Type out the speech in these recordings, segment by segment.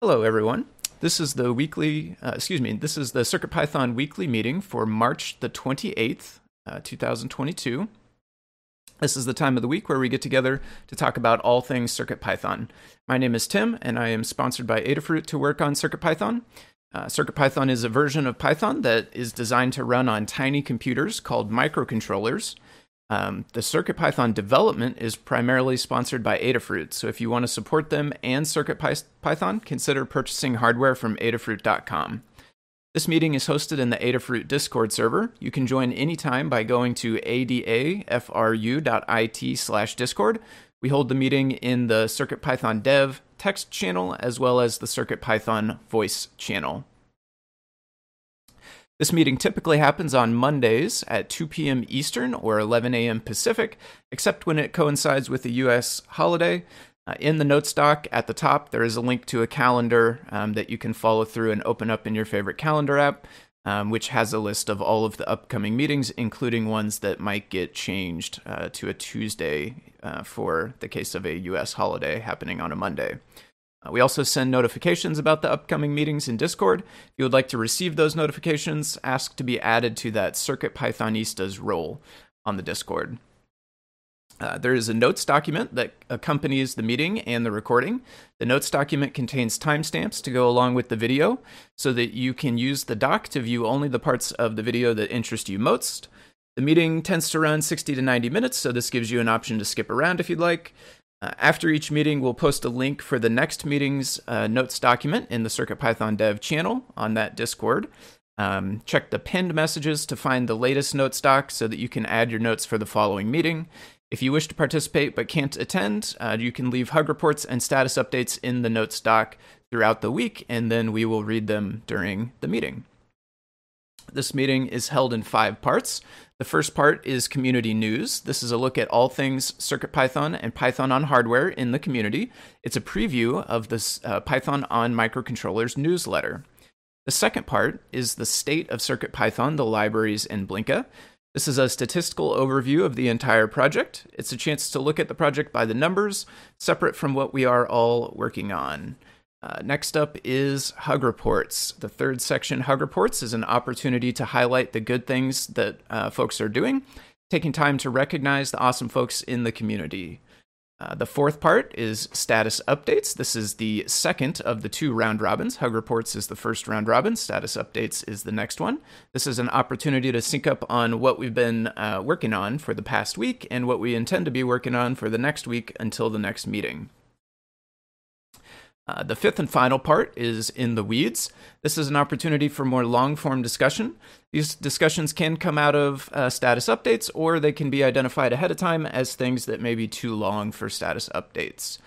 Hello, everyone. This is the weekly, uh, excuse me, this is the CircuitPython weekly meeting for March the 28th, uh, 2022. This is the time of the week where we get together to talk about all things CircuitPython. My name is Tim, and I am sponsored by Adafruit to work on CircuitPython. Uh, CircuitPython is a version of Python that is designed to run on tiny computers called microcontrollers. Um, the CircuitPython development is primarily sponsored by Adafruit, so if you want to support them and CircuitPython, consider purchasing hardware from adafruit.com. This meeting is hosted in the Adafruit Discord server. You can join anytime by going to adafru.it slash discord. We hold the meeting in the CircuitPython dev text channel as well as the CircuitPython voice channel. This meeting typically happens on Mondays at 2 p.m. Eastern or 11 a.m. Pacific, except when it coincides with a U.S. holiday. Uh, in the notes doc at the top, there is a link to a calendar um, that you can follow through and open up in your favorite calendar app, um, which has a list of all of the upcoming meetings, including ones that might get changed uh, to a Tuesday uh, for the case of a U.S. holiday happening on a Monday. Uh, we also send notifications about the upcoming meetings in Discord. If you would like to receive those notifications, ask to be added to that Circuit Pythonistas role on the Discord. Uh, there is a notes document that accompanies the meeting and the recording. The notes document contains timestamps to go along with the video so that you can use the doc to view only the parts of the video that interest you most. The meeting tends to run 60 to 90 minutes, so this gives you an option to skip around if you'd like. Uh, after each meeting, we'll post a link for the next meeting's uh, notes document in the CircuitPython dev channel on that Discord. Um, check the pinned messages to find the latest notes doc so that you can add your notes for the following meeting. If you wish to participate but can't attend, uh, you can leave hug reports and status updates in the notes doc throughout the week, and then we will read them during the meeting. This meeting is held in five parts. The first part is community news. This is a look at all things CircuitPython and Python on hardware in the community. It's a preview of this uh, Python on microcontrollers newsletter. The second part is the state of CircuitPython, the libraries, and Blinka. This is a statistical overview of the entire project. It's a chance to look at the project by the numbers, separate from what we are all working on. Uh, next up is Hug Reports. The third section, Hug Reports, is an opportunity to highlight the good things that uh, folks are doing, taking time to recognize the awesome folks in the community. Uh, the fourth part is status updates. This is the second of the two round robins. Hug Reports is the first round robin, status updates is the next one. This is an opportunity to sync up on what we've been uh, working on for the past week and what we intend to be working on for the next week until the next meeting. Uh, the fifth and final part is in the weeds. This is an opportunity for more long form discussion. These discussions can come out of uh, status updates, or they can be identified ahead of time as things that may be too long for status updates.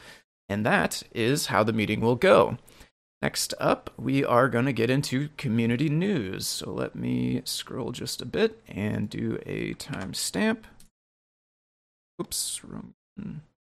And that is how the meeting will go. Next up, we are going to get into community news. So let me scroll just a bit and do a timestamp. Oops, wrong.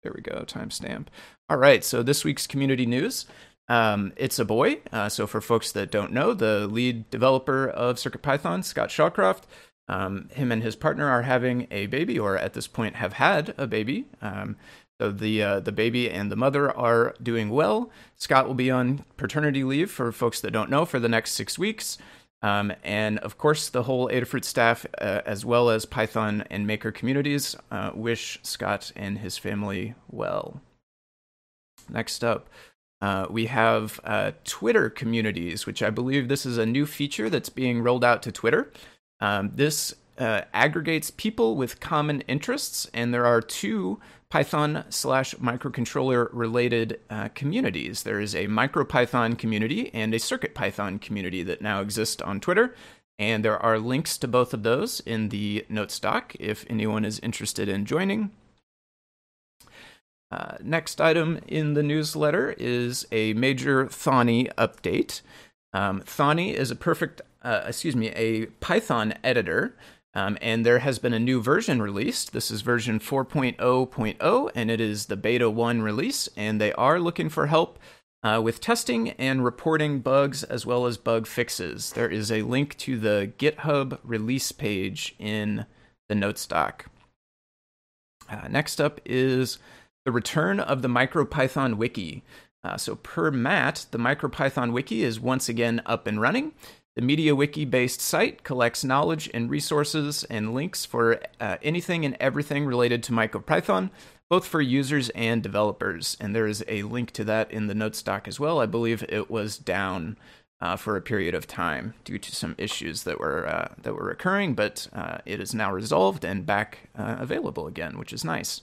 There we go, timestamp. All right, so this week's community news. Um, it's a boy. Uh, so for folks that don't know, the lead developer of CircuitPython, Scott Shawcroft, um, him and his partner are having a baby, or at this point have had a baby. Um, so the uh, the baby and the mother are doing well. Scott will be on paternity leave for folks that don't know for the next six weeks. Um, and of course, the whole Adafruit staff, uh, as well as Python and Maker communities, uh, wish Scott and his family well. Next up, uh, we have uh, Twitter communities, which I believe this is a new feature that's being rolled out to Twitter. Um, this uh, aggregates people with common interests, and there are two Python slash microcontroller related uh, communities. There is a MicroPython community and a CircuitPython community that now exist on Twitter. And there are links to both of those in the notes doc if anyone is interested in joining. Uh, next item in the newsletter is a major Thonny update. Um, Thonny is a perfect, uh, excuse me, a Python editor um, and there has been a new version released. This is version 4.0.0, and it is the beta 1 release. And they are looking for help uh, with testing and reporting bugs as well as bug fixes. There is a link to the GitHub release page in the notes doc. Uh, next up is the return of the MicroPython wiki. Uh, so, per Matt, the MicroPython wiki is once again up and running. The MediaWiki based site collects knowledge and resources and links for uh, anything and everything related to MicroPython, both for users and developers. And there is a link to that in the notes doc as well. I believe it was down uh, for a period of time due to some issues that were uh, that were occurring, but uh, it is now resolved and back uh, available again, which is nice.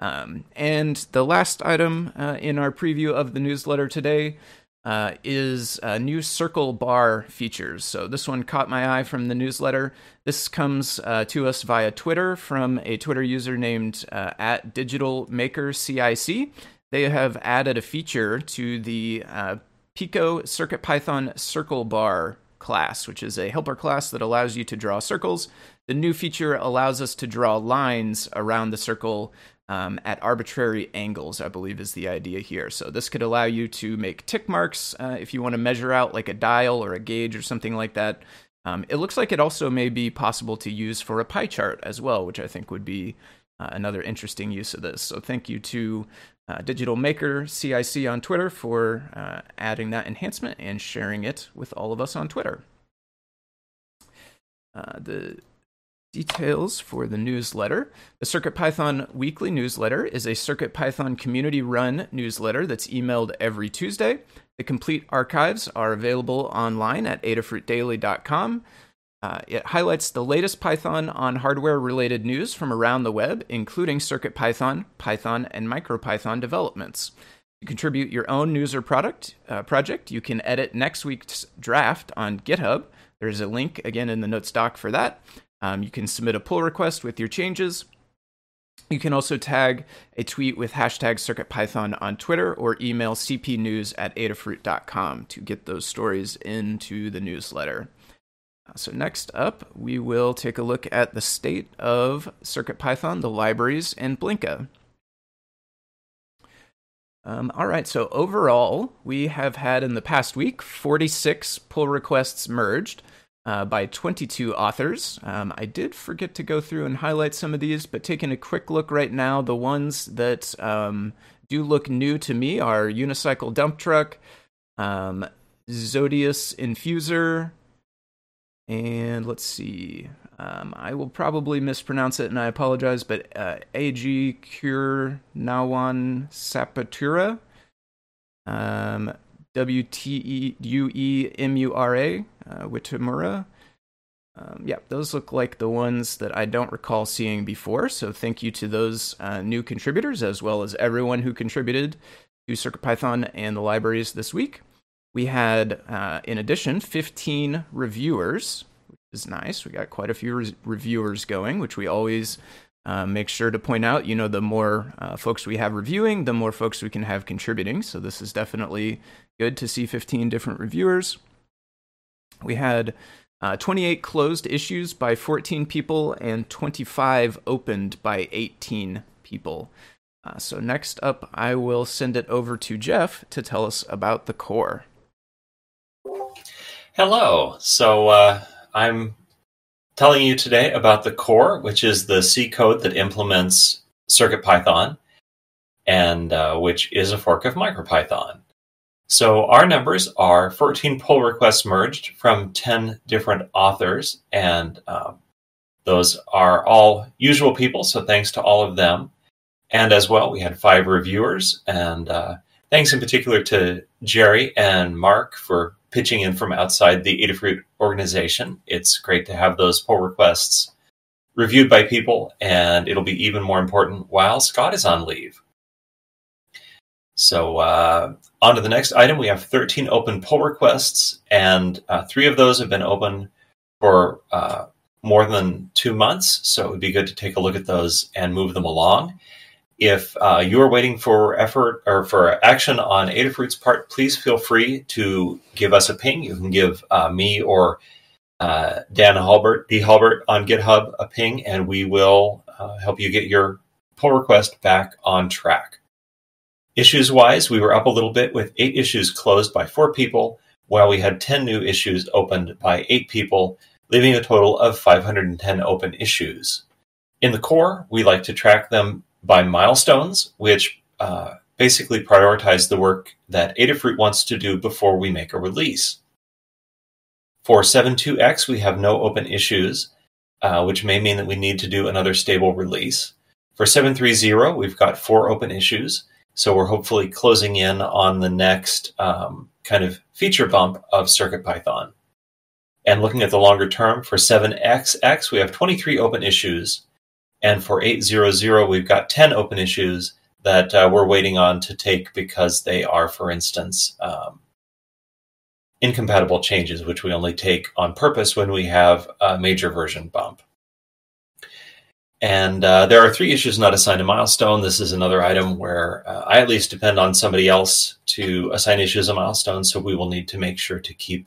Um, and the last item uh, in our preview of the newsletter today uh, is new circle bar features. So this one caught my eye from the newsletter. This comes uh, to us via Twitter from a Twitter user named uh, at Digital Maker CIC. They have added a feature to the uh, Pico CircuitPython Circle Bar class, which is a helper class that allows you to draw circles. The new feature allows us to draw lines around the circle um, at arbitrary angles, I believe is the idea here. So this could allow you to make tick marks uh, if you want to measure out like a dial or a gauge or something like that. Um, it looks like it also may be possible to use for a pie chart as well, which I think would be uh, another interesting use of this. So thank you to uh, Digital Maker CIC on Twitter for uh, adding that enhancement and sharing it with all of us on Twitter. Uh, the Details for the newsletter. The CircuitPython weekly newsletter is a CircuitPython community run newsletter that's emailed every Tuesday. The complete archives are available online at adafruitdaily.com. Uh, it highlights the latest Python on hardware related news from around the web, including CircuitPython, Python, and MicroPython developments. To contribute your own news or product uh, project, you can edit next week's draft on GitHub. There's a link again in the notes doc for that. Um, you can submit a pull request with your changes. You can also tag a tweet with hashtag CircuitPython on Twitter or email cpnews at adafruit.com to get those stories into the newsletter. Uh, so, next up, we will take a look at the state of CircuitPython, the libraries, and Blinka. Um, all right, so overall, we have had in the past week 46 pull requests merged uh, by 22 authors. Um, I did forget to go through and highlight some of these, but taking a quick look right now, the ones that um, do look new to me are Unicycle Dump Truck, um, Zodius Infuser, and let's see. Um, I will probably mispronounce it, and I apologize, but uh, A.G. Cure Nawan Sapatura. Um, Uh, Witamura. Um, yeah, those look like the ones that I don't recall seeing before. So thank you to those uh, new contributors as well as everyone who contributed to CircuitPython and the libraries this week. We had, uh, in addition, 15 reviewers, which is nice. We got quite a few re- reviewers going, which we always uh, make sure to point out, you know, the more uh, folks we have reviewing, the more folks we can have contributing. So this is definitely good to see 15 different reviewers. We had uh, 28 closed issues by 14 people and 25 opened by 18 people. Uh, so next up, I will send it over to Jeff to tell us about the core. Hello. So uh, I'm telling you today about the core, which is the C code that implements CircuitPython and uh, which is a fork of MicroPython. So our numbers are 14 pull requests merged from 10 different authors, and uh, those are all usual people. So thanks to all of them. And as well, we had five reviewers, and uh, thanks in particular to Jerry and Mark for pitching in from outside the Adafruit organization. It's great to have those pull requests reviewed by people, and it'll be even more important while Scott is on leave. So, uh, on to the next item. We have 13 open pull requests, and uh, three of those have been open for uh, more than two months. So, it would be good to take a look at those and move them along. If uh, you are waiting for effort or for action on Adafruit's part, please feel free to give us a ping. You can give uh, me or uh, Dan Halbert, D. Halbert on GitHub a ping, and we will uh, help you get your pull request back on track. Issues wise, we were up a little bit with eight issues closed by four people, while we had 10 new issues opened by eight people, leaving a total of 510 open issues. In the core, we like to track them by milestones, which uh, basically prioritize the work that Adafruit wants to do before we make a release. For 7.2x, we have no open issues, uh, which may mean that we need to do another stable release. For 7.3.0, we've got four open issues, so we're hopefully closing in on the next um, kind of feature bump of CircuitPython. And looking at the longer term, for 7xx, we have 23 open issues. And for 800, we've got 10 open issues that uh, we're waiting on to take because they are, for instance, um, incompatible changes, which we only take on purpose when we have a major version bump. And uh, there are three issues not assigned a milestone. This is another item where uh, I at least depend on somebody else to assign issues a milestone, so we will need to make sure to keep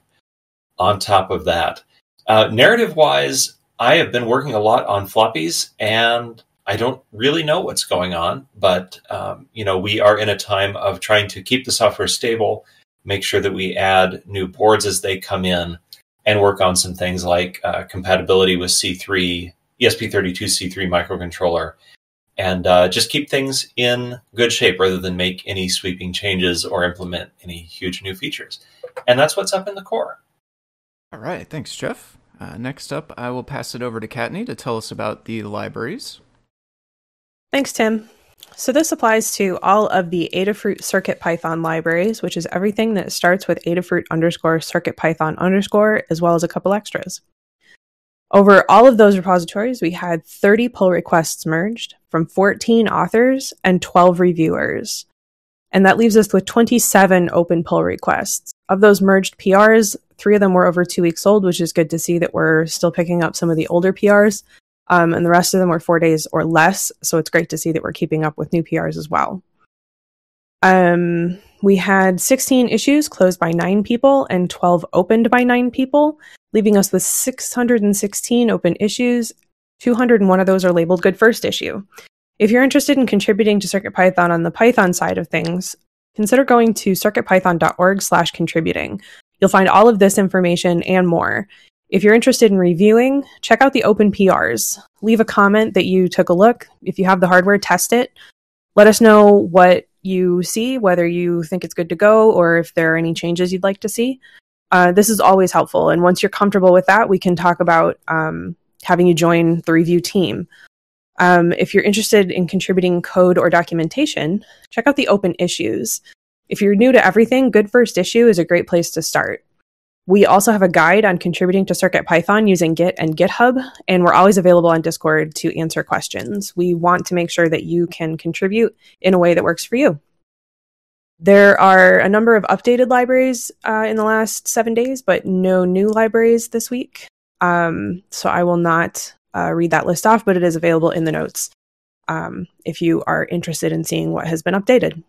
on top of that. Uh, narrative wise, I have been working a lot on floppies, and I don't really know what's going on. But um, you know, we are in a time of trying to keep the software stable, make sure that we add new boards as they come in, and work on some things like uh, compatibility with C3 ESP32C3 microcontroller, and uh, just keep things in good shape rather than make any sweeping changes or implement any huge new features. And that's what's up in the core. All right, thanks, Jeff. Uh, next up, I will pass it over to Kattni to tell us about the libraries. Thanks, Tim. So this applies to all of the Adafruit Circuit Python libraries, which is everything that starts with Adafruit underscore Circuit Python underscore, as well as a couple extras. Over all of those repositories, we had 30 pull requests merged from 14 authors and 12 reviewers. And that leaves us with 27 open pull requests. Of those merged PRs, three of them were over two weeks old, which is good to see that we're still picking up some of the older PRs. Um, and the rest of them were four days or less. So it's great to see that we're keeping up with new PRs as well. Um, we had 16 issues closed by nine people and 12 opened by nine people, leaving us with 616 open issues. 201 of those are labeled good first issue. If you're interested in contributing to CircuitPython on the Python side of things, consider going to circuitpython.org slash contributing. You'll find all of this information and more. If you're interested in reviewing, check out the open PRs. Leave a comment that you took a look. If you have the hardware, test it. Let us know what you see, whether you think it's good to go or if there are any changes you'd like to see. Uh, this is always helpful. And once you're comfortable with that, we can talk about um, having you join the review team. Um, if you're interested in contributing code or documentation, check out the open issues. If you're new to everything, Good First Issue is a great place to start. We also have a guide on contributing to CircuitPython using Git and GitHub, and we're always available on Discord to answer questions. We want to make sure that you can contribute in a way that works for you. There are a number of updated libraries uh, in the last seven days, but no new libraries this week. Um, so I will not uh, read that list off, but it is available in the notes um, if you are interested in seeing what has been updated.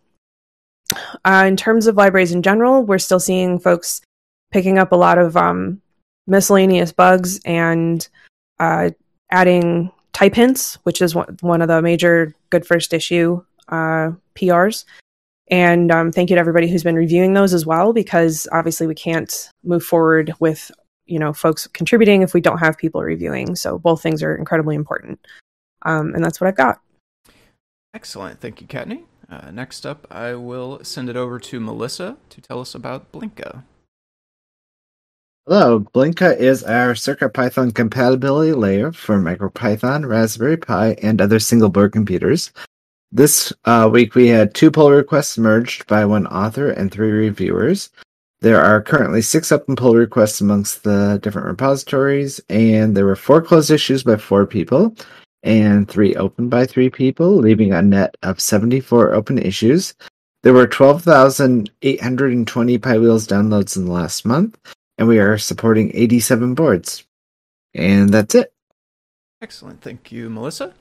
Uh, in terms of libraries in general, we're still seeing folks picking up a lot of um, miscellaneous bugs and uh, adding type hints, which is one of the major good first issue uh, PRs. And um, thank you to everybody who's been reviewing those as well, because obviously we can't move forward with you know folks contributing if we don't have people reviewing. So both things are incredibly important, um, and that's what I've got. Excellent, thank you, Kattni. Uh, next up, I will send it over to Melissa to tell us about Blinka. Hello, Blinka is our CircuitPython compatibility layer for MicroPython, Raspberry Pi, and other single board computers. This uh, week we had two pull requests merged by one author and three reviewers. There are currently six open pull requests amongst the different repositories, and there were four closed issues by four people and three open by three people, leaving a net of 74 open issues. There were 12,820 piwheels downloads in the last month, and we are supporting 87 boards. And that's it. Excellent. Thank you, Melissa.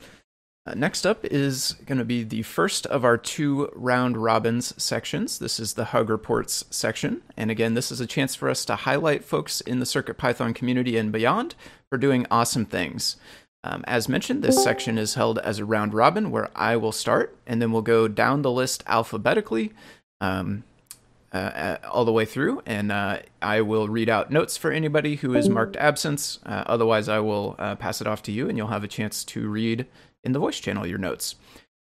Uh, next up is going to be the first of our two round robins sections. This is the Hug Reports section. And again, this is a chance for us to highlight folks in the CircuitPython community and beyond for doing awesome things. Um, as mentioned, this section is held as a round robin where I will start and then we'll go down the list alphabetically. Um, uh, uh, all the way through, and uh, I will read out notes for anybody who is marked absence. Uh, otherwise, I will uh, pass it off to you, and you'll have a chance to read in the voice channel your notes.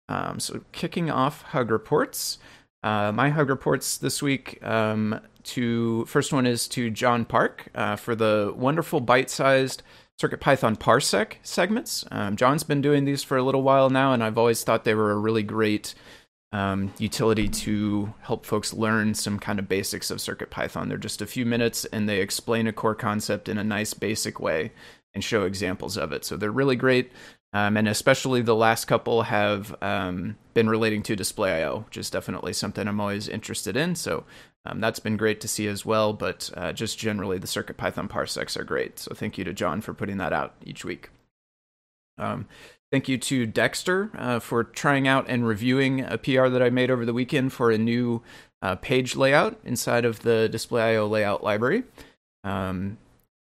Um, so, kicking off Hug Reports. Uh, my Hug Reports this week um, to first one is to John Park for the wonderful bite-sized CircuitPython Parsec segments. Um, John's been doing these for a little while now, and I've always thought they were a really great um, utility to help folks learn some kind of basics of CircuitPython. They're just a few minutes, and they explain a core concept in a nice, basic way and show examples of it. So they're really great. Um, and especially the last couple have um, been relating to display IO, which is definitely something I'm always interested in. So um, that's been great to see as well. But uh, just generally, the CircuitPython parsecs are great. So thank you to John for putting that out each week. Um, thank you to Dexter uh, for trying out and reviewing a PR that I made over the weekend for a new uh, page layout inside of the Display IO layout library. Um,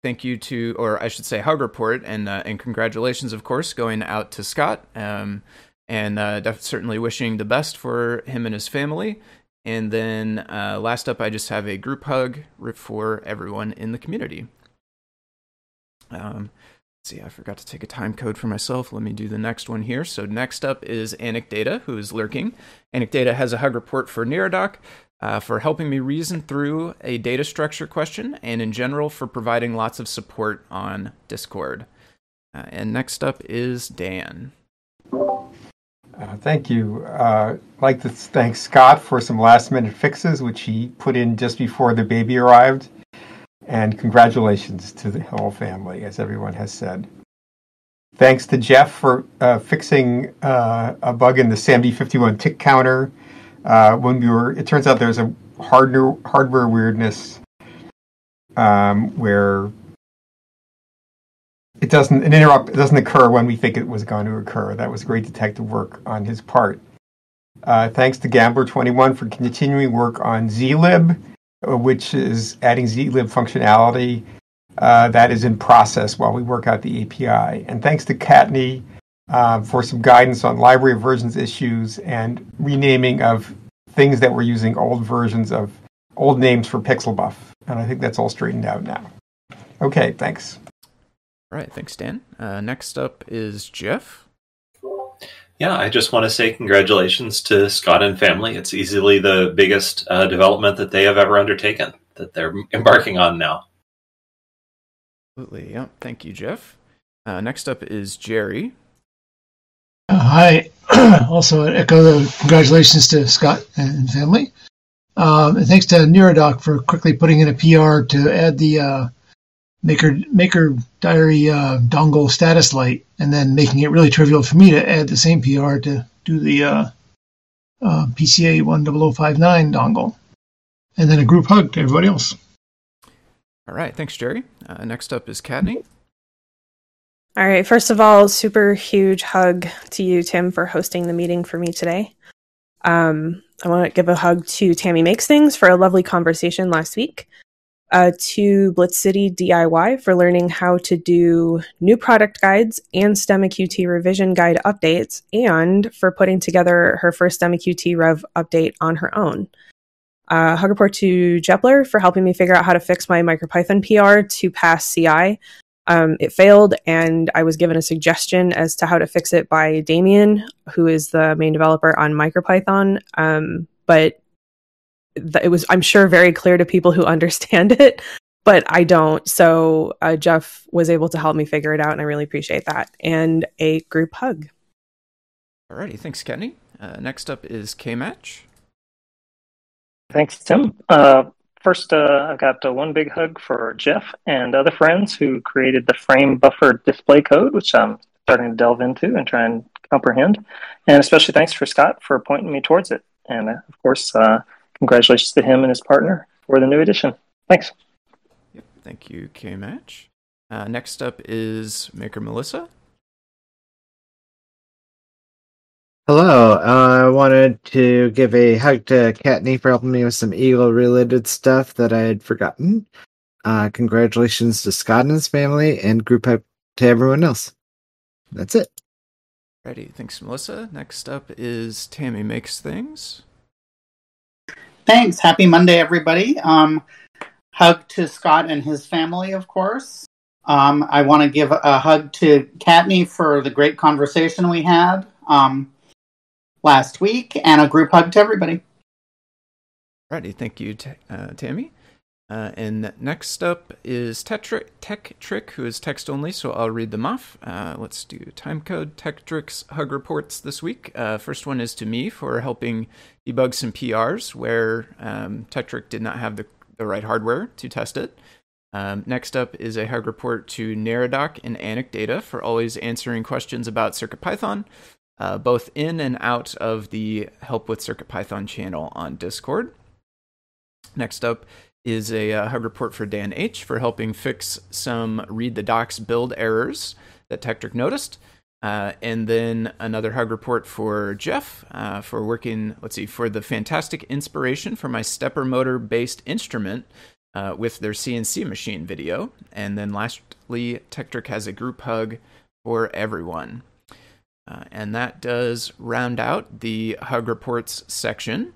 thank you to, or I should say, Hug Report, and uh, and congratulations, of course, going out to Scott, um, and uh, def- certainly wishing the best for him and his family. And then uh, last up, I just have a group hug for everyone in the community. Um, see, I forgot to take a time code for myself. Let me do the next one here. So next up is Anecdata, who is lurking. Anecdata has a hug report for Neradoc uh, for helping me reason through a data structure question, and in general for providing lots of support on Discord. Uh, and next up is Dan. Uh, thank you. Uh, I'd like to thank Scott for some last minute fixes, which he put in just before the baby arrived. And congratulations to the whole family, as everyone has said. Thanks to Jeff for uh, fixing uh, a bug in the SAMD51 tick counter uh, when we were, it turns out there's a hardware hardware weirdness um, where it doesn't an interrupt it doesn't occur when we think it was going to occur. That was great detective work on his part. Uh, thanks to gamblor21 for continuing work on zlib, which is adding zlib functionality. Uh, that is in process while we work out the API. And thanks to Kattni uh, for some guidance on library versions issues and renaming of things that were using old versions of old names for Pixelbuf. And I think that's all straightened out now. Okay, thanks. All right, thanks, Dan. Uh, next up is Jeff. Yeah, I just want to say congratulations to Scott and family. It's easily the biggest uh, development that they have ever undertaken that they're embarking on now. Absolutely. Yep. Thank you, Jeff. Uh, next up is Jerry. Uh, hi. also, echo the congratulations to Scott and family. Um, and thanks to Neradoc for quickly putting in a PR to add the uh, Maker Maker Diary uh, dongle status light, and then making it really trivial for me to add the same PR to do the uh, uh PCA 10059 dongle. And then a group hug to everybody else. All right. Thanks, Jerry. Uh, next up is Kattni. All right. First of all, super huge hug to you, Tim, for hosting the meeting for me today. Um, I want to give a hug to Tammy Makes Things for a lovely conversation last week. Uh, to Blitz City DIY for learning how to do new product guides and STEMMA QT revision guide updates, and for putting together her first STEMMA QT Rev update on her own. Uh, hug report to Jepler for helping me figure out how to fix my MicroPython PR to pass CI um, it failed, and I was given a suggestion as to how to fix it by Damien, who is the main developer on MicroPython. Um, but it was, I'm sure, very clear to people who understand it, but I don't. So uh, Jeff was able to help me figure it out, and I really appreciate that. And a group hug. Alrighty, thanks, Kenny. Uh, next up is K Match. Thanks, Tim. Uh, First, uh, I've got uh, one big hug for Jeff and other friends who created the frame buffer display code, which I'm starting to delve into and try and comprehend. And especially thanks for Scott for pointing me towards it. And uh, of course, uh, congratulations to him and his partner for the new edition. Thanks. Yep, thank you, K Match. Uh, next up is Maker Melissa. Hello. Uh, I wanted to give a hug to Kattni for helping me with some Eagle related stuff that I had forgotten. Uh, congratulations to Scott and his family, and group up to everyone else. That's it. Ready. Thanks, Melissa. Next up is Tammy Makes Things. Thanks. Happy Monday, everybody. Um, hug to Scott and his family, of course. Um, I want to give a hug to Kattni for the great conversation we had. Um, last week, and a group hug to everybody. Alrighty, thank you, uh, Tammy. Uh, and next up is Tetrick, Tekktrik, who is text only, so I'll read them off. Uh, let's do time code Tekktrik's hug reports this week. Uh, first one is to me for helping debug some PRs where um, Tetrick did not have the, the right hardware to test it. Um, next up is a hug report to Neradoc and Anecdata for always answering questions about CircuitPython, uh, both in and out of the Help with CircuitPython channel on Discord. Next up is a uh, hug report for Dan H for helping fix some read the docs build errors that Tekktrik noticed. Uh, and then another hug report for Jeff uh, for working, let's see, for the fantastic inspiration for my stepper motor based instrument uh, with their CNC machine video. And then lastly, Tekktrik has a group hug for everyone. Uh, and that does round out the hug reports section.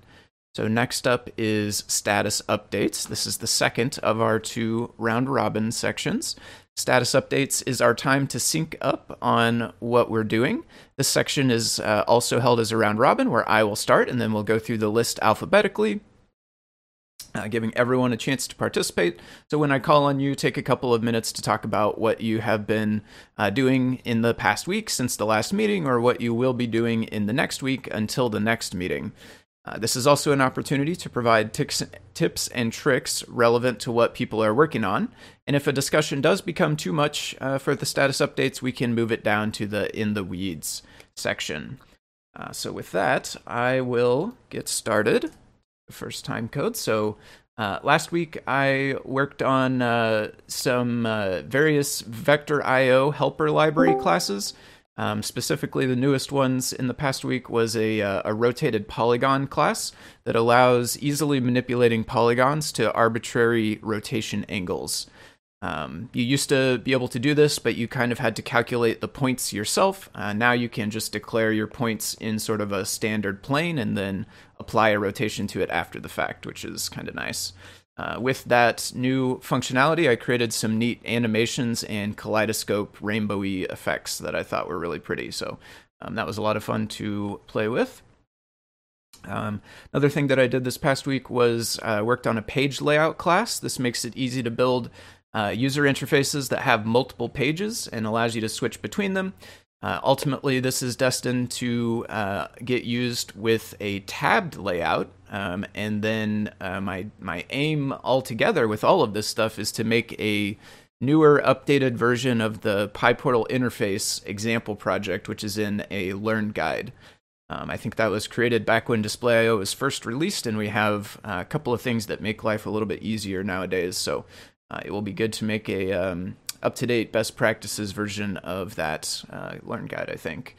So next up is status updates. This is the second of our two round robin sections. Status updates is our time to sync up on what we're doing. This section is uh, also held as a round robin where I will start and then we'll go through the list alphabetically, uh, giving everyone a chance to participate. So when I call on you, take a couple of minutes to talk about what you have been uh, doing in the past week since the last meeting or what you will be doing in the next week until the next meeting. Uh, this is also an opportunity to provide tics, tips and tricks relevant to what people are working on. And if a discussion does become too much uh, for the status updates, we can move it down to the in the weeds section. Uh, so, with that, I will get started. First time code. So, uh, last week I worked on uh, some uh, various Vector IO helper library classes. Um, specifically, the newest ones in the past week was a, uh, a rotated polygon class that allows easily manipulating polygons to arbitrary rotation angles. Um, you used to be able to do this, but you kind of had to calculate the points yourself. Uh, now you can just declare your points in sort of a standard plane and then apply a rotation to it after the fact, which is kind of nice. Uh, with that new functionality, I created some neat animations and kaleidoscope rainbowy effects that I thought were really pretty. So um, that was a lot of fun to play with. Um, another thing that I did this past week was uh, worked on a page layout class. This makes it easy to build uh, user interfaces that have multiple pages and allows you to switch between them. Uh, ultimately, this is destined to uh, get used with a tabbed layout, um, and then uh, my my aim altogether with all of this stuff is to make a newer, updated version of the PyPortal interface example project, which is in a Learn guide. Um, I think that was created back when Display.io was first released, and we have uh, a couple of things that make life a little bit easier nowadays. So uh, it will be good to make a um, up to date best practices version of that uh, Learn guide. I think.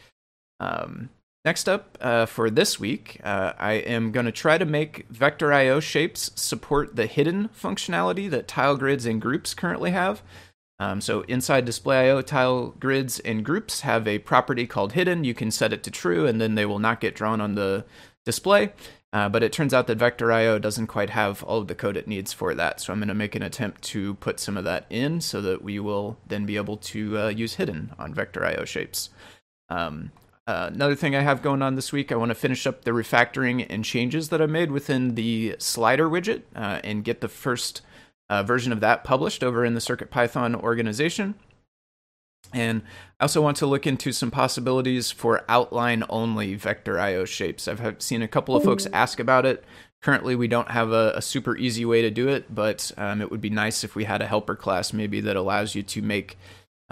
Um, next up uh, for this week, uh, I am going to try to make Vector IO shapes support the hidden functionality that tile grids and groups currently have. Um, so inside Display.io, tile grids and groups have a property called hidden. You can set it to true, and then they will not get drawn on the display. Uh, but it turns out that Vector IO doesn't quite have all of the code it needs for that. So I'm going to make an attempt to put some of that in so that we will then be able to uh, use hidden on Vector IO shapes. Um, uh, another thing I have going on this week, I want to finish up the refactoring and changes that I made within the slider widget uh, and get the first uh, version of that published over in the CircuitPython organization. And I also want to look into some possibilities for outline only vector IO shapes. I've seen a couple of folks ask about it. Currently, we don't have a, a super easy way to do it, but um, it would be nice if we had a helper class maybe that allows you to make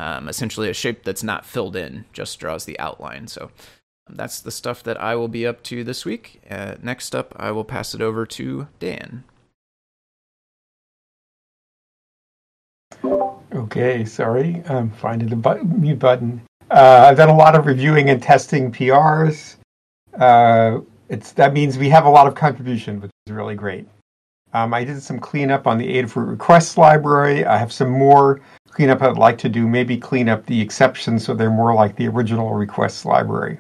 um, essentially a shape that's not filled in, just draws the outline. So um, that's the stuff that I will be up to this week. Uh, next up, I will pass it over to Dan. Okay, sorry. I'm finding the button, mute button. Uh, I've done a lot of reviewing and testing PRs. Uh, it's that means we have a lot of contribution, which is really great. Um, I did some cleanup on the Adafruit requests library. I have some more cleanup I'd like to do. Maybe clean up the exceptions so they're more like the original requests library.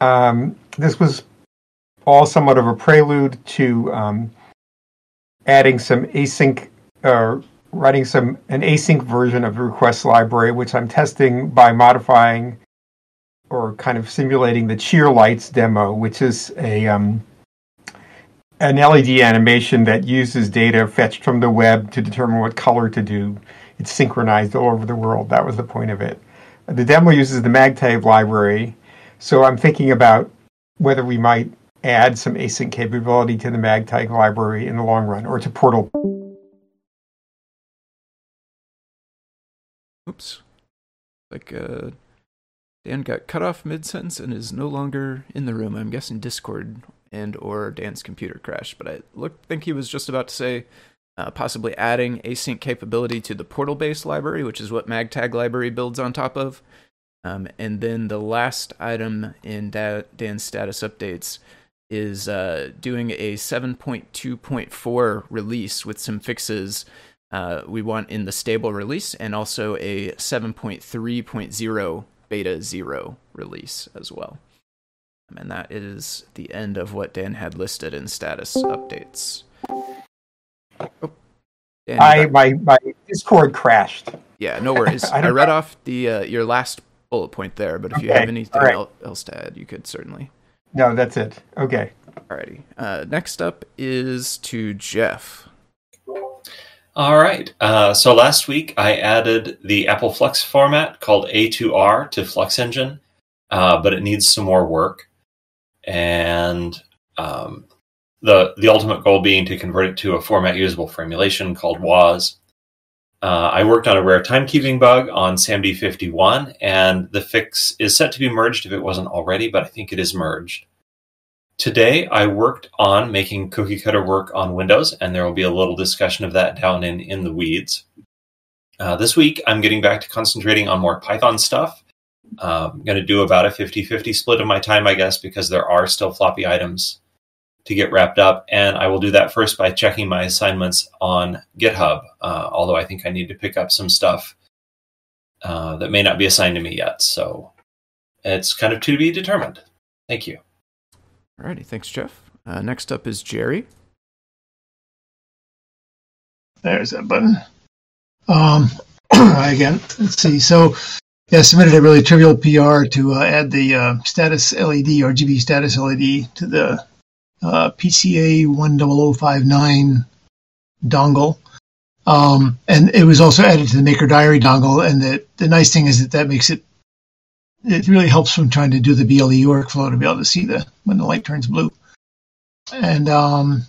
Um, this was all somewhat of a prelude to um, adding some async uh, writing some an async version of the request library, which I'm testing by modifying or kind of simulating the cheer lights demo, which is a um, an LED animation that uses data fetched from the web to determine what color to do. It's synchronized all over the world. That was the point of it. The demo uses the MagTag library, so I'm thinking about whether we might add some async capability to the MagTag library in the long run, or to Portal. Oops. Like uh, Dan got cut off mid sentence and is no longer in the room. I'm guessing Discord and or Dan's computer crashed, but I look think he was just about to say uh, possibly adding async capability to the portal based library, which is what MagTag library builds on top of. Um, and then the last item in da- Dan's status updates is uh, doing a 7.2.4 release with some fixes uh, we want in the stable release and also a 7.3.0 beta 0 release as well. And that is the end of what Dan had listed in status updates. Oh, Dan, I my my Discord crashed. Yeah, no worries. I, I, read off the uh, your last bullet point there, but if okay. you have anything right. else to add, you could certainly. No, that's it. Okay. Alrighty. Uh, next up is to Jeff. All right. Uh, so last week I added the Apple Flux format called A2R to FluxEngine, uh, but it needs some more work. And um, the the ultimate goal being to convert it to a format usable for emulation called WOZ. Uh, I worked on a rare timekeeping bug on SAMD51, and the fix is set to be merged if it wasn't already, but I think it is merged. Today, I worked on making cookie cutter work on Windows, and there will be a little discussion of that down in, in the weeds. Uh, this week, I'm getting back to concentrating on more Python stuff. I'm going to do about a 50 50 split of my time, I guess, because there are still floppy items to get wrapped up. And I will do that first by checking my assignments on GitHub, uh, although I think I need to pick up some stuff uh, that may not be assigned to me yet. So it's kind of to be determined. Thank you. Alrighty, thanks, Jeff. Uh, next up is Jerry. There's that button. Um, again, let's see. So, yeah, I submitted a really trivial PR to uh, add the uh, status LED RGB status LED to the uh, PCA 10059 dongle. Um, and it was also added to the Maker Diary dongle. And the, the nice thing is that that makes it it really helps from trying to do the BLE workflow to be able to see the when the light turns blue. And um,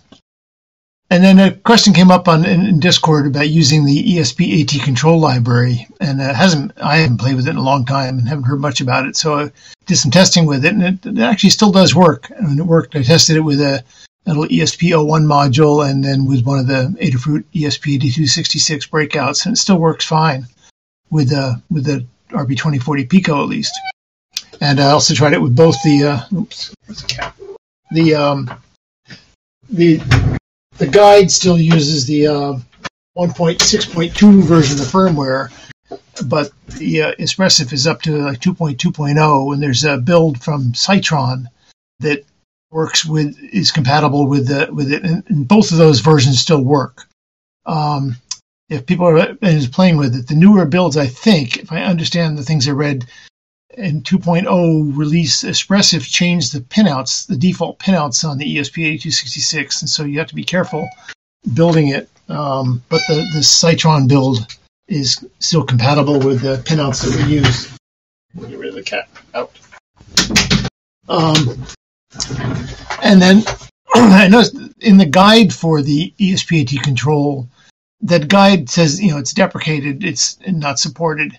and then a question came up on in, Discord about using the ESP AT control library, and it hasn't I haven't played with it in a long time and haven't heard much about it. So I did some testing with it, and it, it actually still does work. And it worked. I tested it with a, little ESP01 module, and then with one of the Adafruit ESP8266 breakouts, and it still works fine with the uh, with the RP2040 Pico at least. And I also tried it with both the uh, oops, The um, the the guide still uses the uh, 1.6.2 version of the firmware, but the uh, Espressif is up to like 2.2.0, and there's a build from Cytron that works with is compatible with the with it, and, and both of those versions still work. Um, if people are playing with it. The newer builds, I think, if I understand the things I read in 2.0 release, Espressif changed the pinouts, the default pinouts on the ESP8266, and so you have to be careful building it. Um, but the the Cytron build is still compatible with the pinouts that we use. Get rid of the cat out. Um, and then I noticed in the guide for the ESP82 control that guide says you know it's deprecated, it's not supported,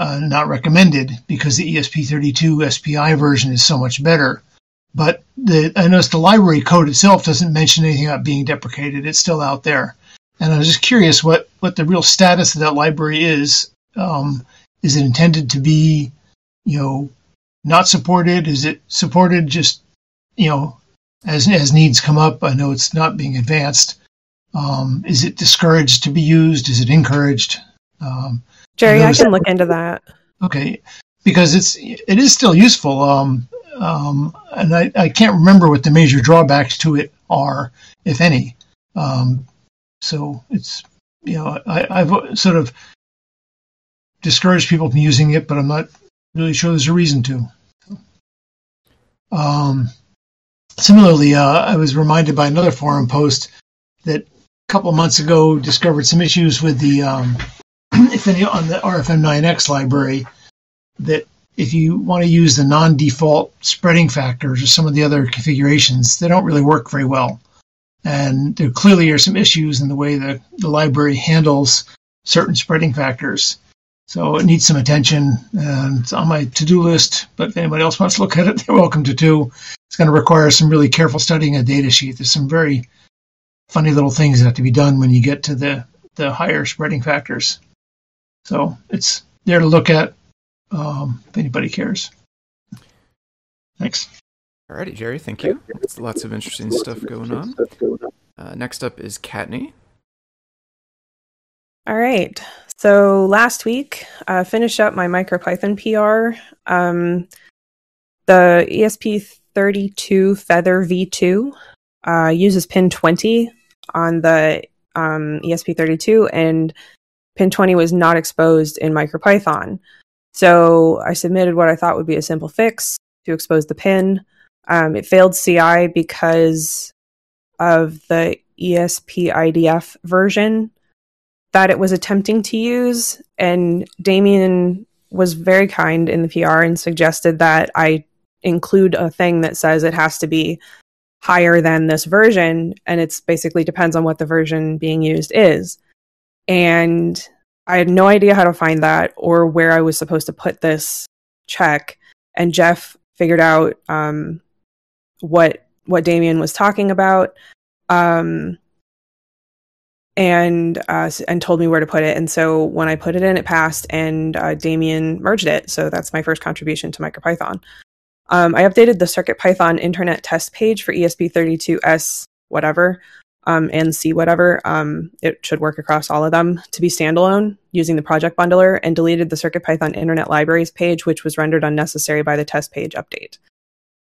uh, not recommended because the ESP32 SPI version is so much better. But the, I noticed the library code itself doesn't mention anything about being deprecated. It's still out there, and I was just curious what what the real status of that library is. Um, is it intended to be, you know, not supported? Is it supported just, you know, as as needs come up? I know it's not being advanced. Um, is it discouraged to be used? Is it encouraged? Um, Jerry, I can look into that. Okay, because it's it is still useful. Um, um, and I, I can't remember what the major drawbacks to it are, if any. Um, so it's you know I, I've sort of discouraged people from using it, but I'm not really sure there's a reason to. Um, similarly, uh, I was reminded by another forum post that a couple of months ago discovered some issues with the um, on the RFM9X library that if you want to use the non-default spreading factors or some of the other configurations, they don't really work very well. And there clearly are some issues in the way the, the library handles certain spreading factors. So it needs some attention. And it's on my to-do list, but if anybody else wants to look at it, they're welcome to too. It's going to require some really careful studying a data sheet. There's some very funny little things that have to be done when you get to the, the higher spreading factors. So it's there to look at um, if anybody cares. Thanks. Alrighty, Jerry, thank you. lots of interesting stuff going on. Uh, next up is Kattni. All right. So last week, uh, finished up my MicroPython PR. Um, the ESP32 Feather V2 uh, uses pin 20 on the um, ESP32, and pin 20 was not exposed in MicroPython. So I submitted what I thought would be a simple fix to expose the pin. Um, it failed CI because of the ESP IDF version that it was attempting to use. And Damien was very kind in the PR and suggested that I include a thing that says it has to be higher than this version. And it's basically depends on what the version being used is. And I had no idea how to find that or where I was supposed to put this check. And Jeff figured out um, what what Damien was talking about, um, and uh, and told me where to put it. And so when I put it in, it passed, and uh, Damien merged it. So that's my first contribution to MicroPython. Um, I updated the CircuitPython internet test page for ESP32S whatever um, and C whatever. Um, it should work across all of them to be standalone using the project bundler and deleted the CircuitPython internet libraries page, which was rendered unnecessary by the test page update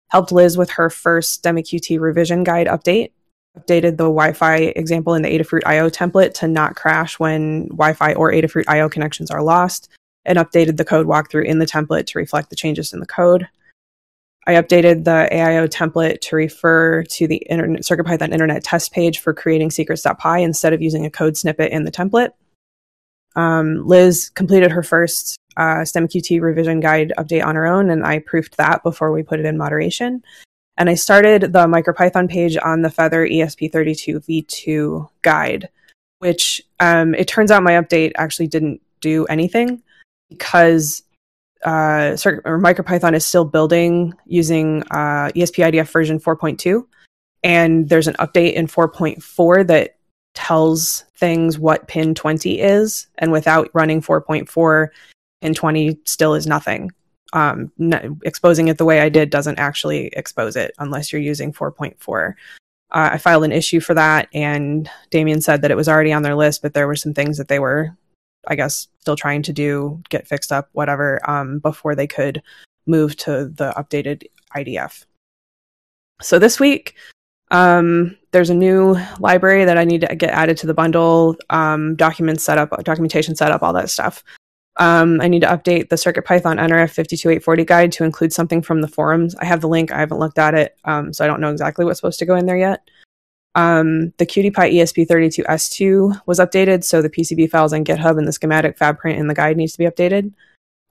helped Liz with her first STEMMA QT revision guide update, updated the Wi-Fi example in the Adafruit IO template to not crash when Wi-Fi or Adafruit IO connections are lost, and updated the code walkthrough in the template to reflect the changes in the code. I updated the AIO template to refer to the internet, CircuitPython internet test page for creating secrets.py instead of using a code snippet in the template. Um, Liz completed her first uh, STEMMA QT revision guide update on her own, and I proofed that before we put it in moderation. And I started the MicroPython page on the Feather ESP32 v2 guide, which um, it turns out my update actually didn't do anything because uh, or MicroPython is still building using uh, ESP IDF version 4.2, and there's an update in 4.4 that tells things what pin 20 is, and without running 4.4, in 20 still is nothing. Um, exposing it the way I did doesn't actually expose it unless you're using 4.4. Uh, I filed an issue for that, and Damien said that it was already on their list, but there were some things that they were, I guess, still trying to do, get fixed up, whatever, um, before they could move to the updated IDF. So this week, um, there's a new library that I need to get added to the bundle, um, documents set up, documentation set up, all that stuff. Um, I need to update the CircuitPython NRF 52840 guide to include something from the forums. I have the link. I haven't looked at it, um, so I don't know exactly what's supposed to go in there yet. Um, the QtPy ESP32S2 was updated, so the PCB files on GitHub and the schematic fab print in the guide needs to be updated.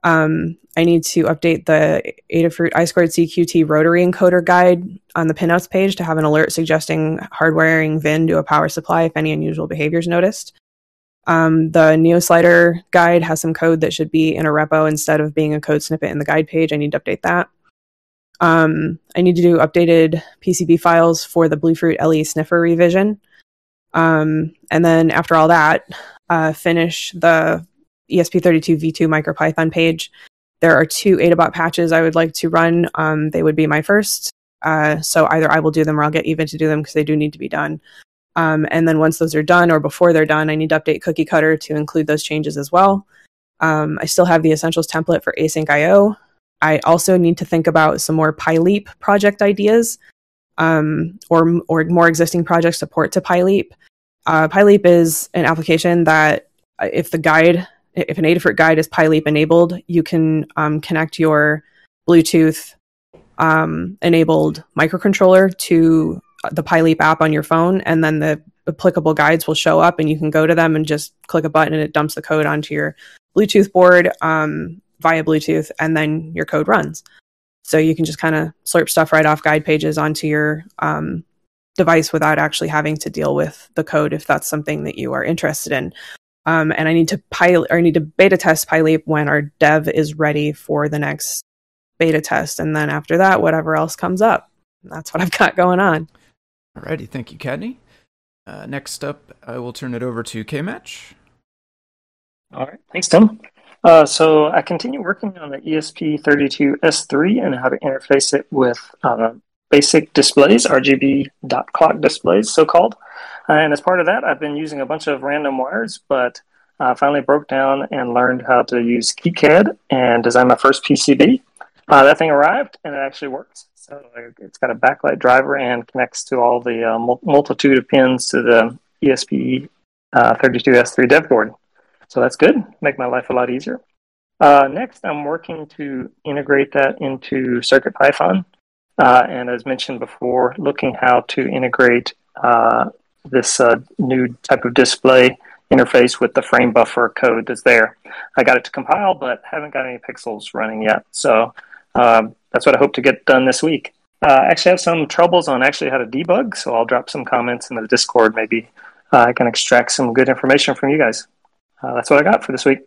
Um, I need to update the Adafruit I squared CQT rotary encoder guide on the pinouts page to have an alert suggesting hardwiring VIN to a power supply if any unusual behavior is noticed. Um, the NeoSlider guide has some code that should be in a repo instead of being a code snippet in the guide page. I need to update that. Um, I need to do updated PCB files for the Bluefruit LE sniffer revision. Um, and then after all that, uh, finish the ESP32 v2 MicroPython page. There are two Adabot patches I would like to run. Um, they would be my first. Uh, so either I will do them or I'll get even to do them because they do need to be done. Um, and then once those are done or before they're done, I need to update Cookie Cutter to include those changes as well. Um, I still have the essentials template for async IO. I also need to think about some more PyLeap project ideas um, or, or more existing project support to PyLeap. Uh, PyLeap is an application that uh, if the guide, if an Adafruit guide is PyLeap enabled, you can um, connect your Bluetooth um, enabled microcontroller to the PyLeap app on your phone, and then the applicable guides will show up, and you can go to them and just click a button, and it dumps the code onto your Bluetooth board um, via Bluetooth, and then your code runs. So you can just kind of slurp stuff right off guide pages onto your um, device without actually having to deal with the code if that's something that you are interested in. Um, and I need to pilot or I need to beta test PyLeap when our dev is ready for the next beta test, and then after that, whatever else comes up. That's what I've got going on. Alrighty, thank you, Kattni. Uh, next up, I will turn it over to KMatch. All right, thanks, Tim. Uh, so I continue working on the ESP32S3 and how to interface it with uh, basic displays, RGB dot clock displays, so called. And as part of that, I've been using a bunch of random wires, but I uh, finally broke down and learned how to use KiCad and design my first PCB. Uh, that thing arrived and it actually works. So it's got a backlight driver and connects to all the uh, multitude of pins to the ESP32S3 uh, dev board. So that's good. Make my life a lot easier. Uh, next, I'm working to integrate that into CircuitPython. Uh, and as mentioned before, looking how to integrate uh, this uh, new type of display interface with the frame buffer code that's there. I got it to compile, but haven't got any pixels running yet. So um, that's what I hope to get done this week. Uh, I actually have some troubles on actually how to debug, so I'll drop some comments in the Discord. Maybe uh, I can extract some good information from you guys. Uh, that's what I got for this week.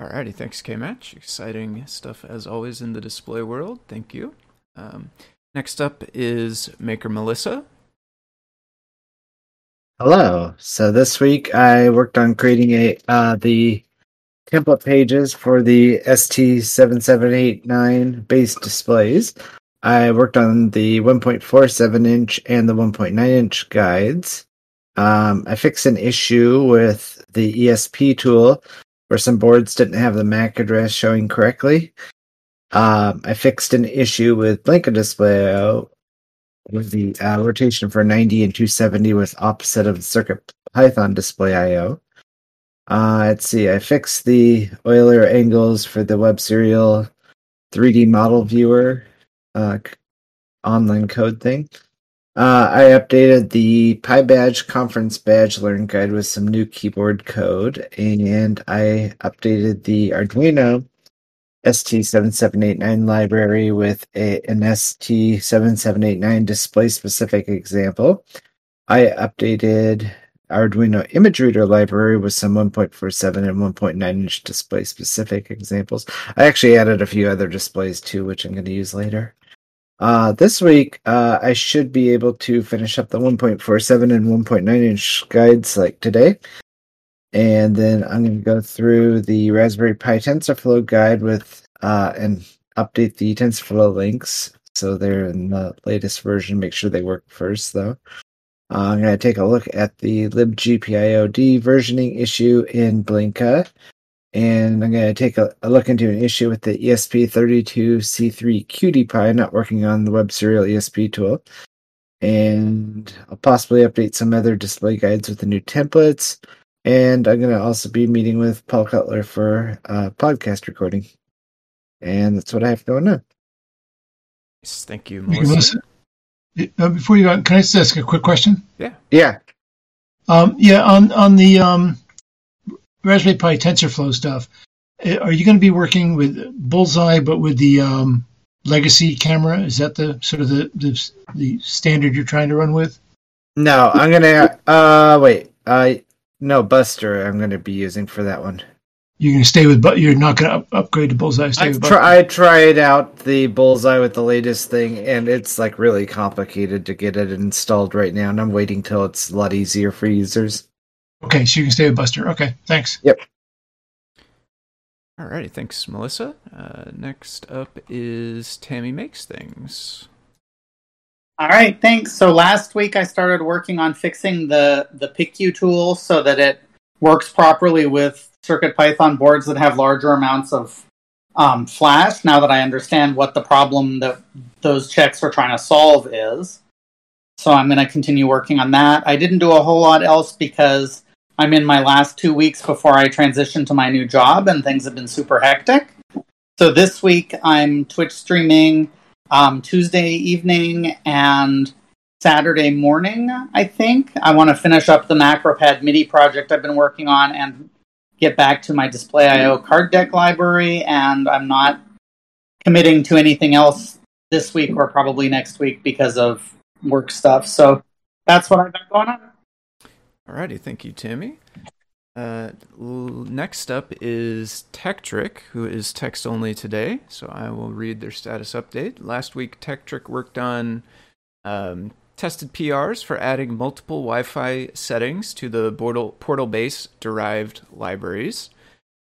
Alrighty, thanks, K-Match. Exciting stuff as always in the display world. Thank you. Um, next up is Maker Melissa. Hello. So this week I worked on creating a uh, the template pages for the ST7789 base displays. I worked on the 1.47 inch and the 1.9 inch guides. Um, I fixed an issue with the ESP tool where some boards didn't have the MAC address showing correctly. Um, I fixed an issue with Blinka Display with the uh, rotation for 90 and 270 was opposite of the Circuit Python Display IO. Uh, let's see, I fixed the Euler angles for the Web Serial 3D model viewer uh, online code thing. Uh, I updated the PyBadge conference badge learn guide with some new keyboard code, and I updated the Arduino ST7789 library with a, an ST7789 display specific example. I updated Arduino image reader library with some 1.47 and 1.9 inch display specific examples. I actually added a few other displays too, which I'm going to use later. Uh, this week, uh, I should be able to finish up the 1.47 and 1.9 inch guides like today. And then I'm going to go through the Raspberry Pi TensorFlow guide with uh, and update the TensorFlow links so they're in the latest version. Make sure they work first, though. Uh, I'm going to take a look at the libgpiod versioning issue in Blinka and I'm going to take a, a, look into an issue with the ESP32C3 QtPy not working on the Web Serial ESP tool. And I'll possibly update some other display guides with the new templates. And I'm going to also be meeting with Paul Cutler for uh, podcast recording. And that's what I have going on. Thank you, Melissa. Uh, before you go, can I just ask a quick question? Yeah. Yeah. Um, yeah, on, on the. Um, Raspberry Pi TensorFlow stuff, eh, are you going to be working with Bullseye, but with the um, legacy camera? Is that the sort of the, the, the standard you're trying to run with? No, I'm gonna. Uh, wait. Uh, no, Buster. I'm going to be using for that one. You're going to stay with, but you're not going to up- upgrade to Bullseye. Stay I, with try, I tried out the Bullseye with the latest thing, and it's like really complicated to get it installed right now. And I'm waiting till it's a lot easier for users. Okay, so you can stay with Buster. Okay, thanks. Yep. Alrighty, thanks, Melissa. Uh, next up is Tammy Makes Things. All right, thanks. So last week I started working on fixing the the picotool so that it works properly with CircuitPython boards that have larger amounts of um, flash. Now that I understand what the problem that those checks are trying to solve is, so I'm going to continue working on that. I didn't do a whole lot else because I'm in my last two weeks before I transition to my new job, and things have been super hectic. So this week I'm Twitch streaming um, Tuesday evening and Saturday morning, I think. I want to finish up the MacroPad MIDI project I've been working on and get back to my Display.io card deck library, and I'm not committing to anything else this week or probably next week because of work stuff. So that's what I've got going on. Alrighty, thank you, Timmy. Uh, next up is Tekktrik, who is text only today. So I will read their status update. Last week, Tekktrik worked on um, tested PRs for adding multiple Wi Fi settings to the Portal, Portal base derived libraries.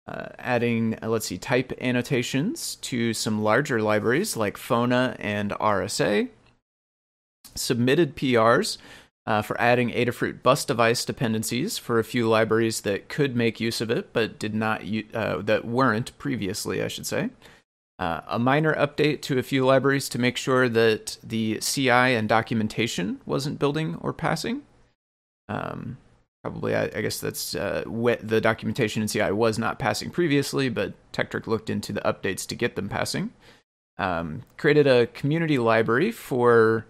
Uh, adding, uh, let's see, type annotations to some larger libraries like Fona and RSA. Submitted PRs uh, for adding Adafruit bus device dependencies for a few libraries that could make use of it but did not uh, that weren't previously, I should say. Uh, a minor update to a few libraries to make sure that the CI and documentation wasn't building or passing. Um, probably, I, I, guess that's uh, the documentation in CI was not passing previously, but Tekktrik looked into the updates to get them passing. Um, created a community library for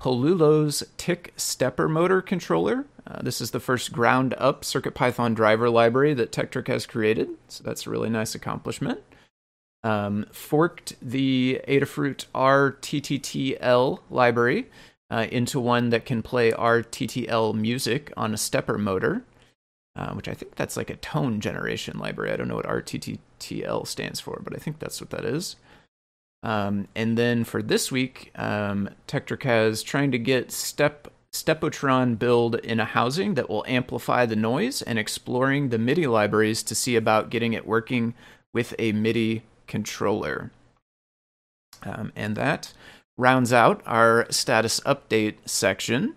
Pololu's Tic Stepper Motor controller. Uh, this is the first ground up CircuitPython driver library that Tekktrik has created, so that's a really nice accomplishment. Um, forked the Adafruit RTTL library uh, into one that can play RTTL music on a stepper motor, uh, which I think that's like a tone generation library. I don't know what RTTL stands for, but I think that's what that is. Um, and then for this week, um, has trying to get Step Stepotron build in a housing that will amplify the noise and exploring the MIDI libraries to see about getting it working with a MIDI controller. Um, and that rounds out our status update section.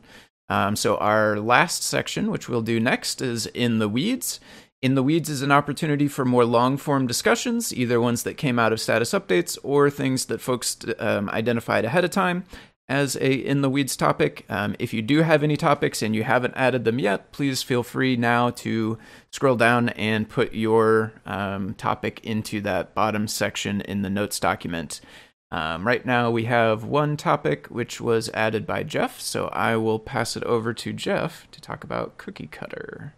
Um, so, our last section, which we'll do next, is In the Weeds. In the Weeds is an opportunity for more long form discussions, either ones that came out of status updates or things that folks um, identified ahead of time as a In the Weeds topic. Um, if you do have any topics and you haven't added them yet, please feel free now to scroll down and put your um, topic into that bottom section in the notes document. Um, right now, we have one topic which was added by Jeff, so I will pass it over to Jeff to talk about Cookie Cutter.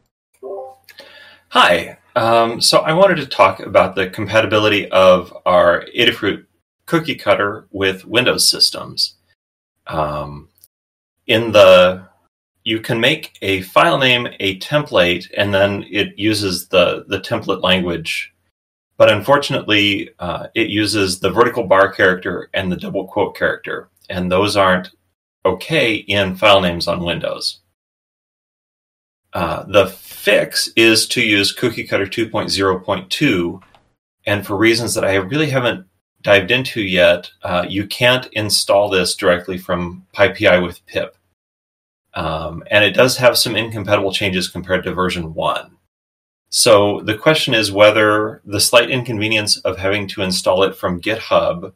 Hi. Um, so I wanted to talk about the compatibility of our Adafruit cookie cutter with Windows systems. Um, in the you can make a file name a template, and then it uses the the template language. But unfortunately, uh, it uses the vertical bar character and the double quote character, and those aren't okay in file names on Windows. Uh, the fix is to use Cookie Cutter 2.0.2, and for reasons that I really haven't dived into yet, uh, you can't install this directly from PyPI with pip. Um, and it does have some incompatible changes compared to version 1. So the question is whether the slight inconvenience of having to install it from GitHub,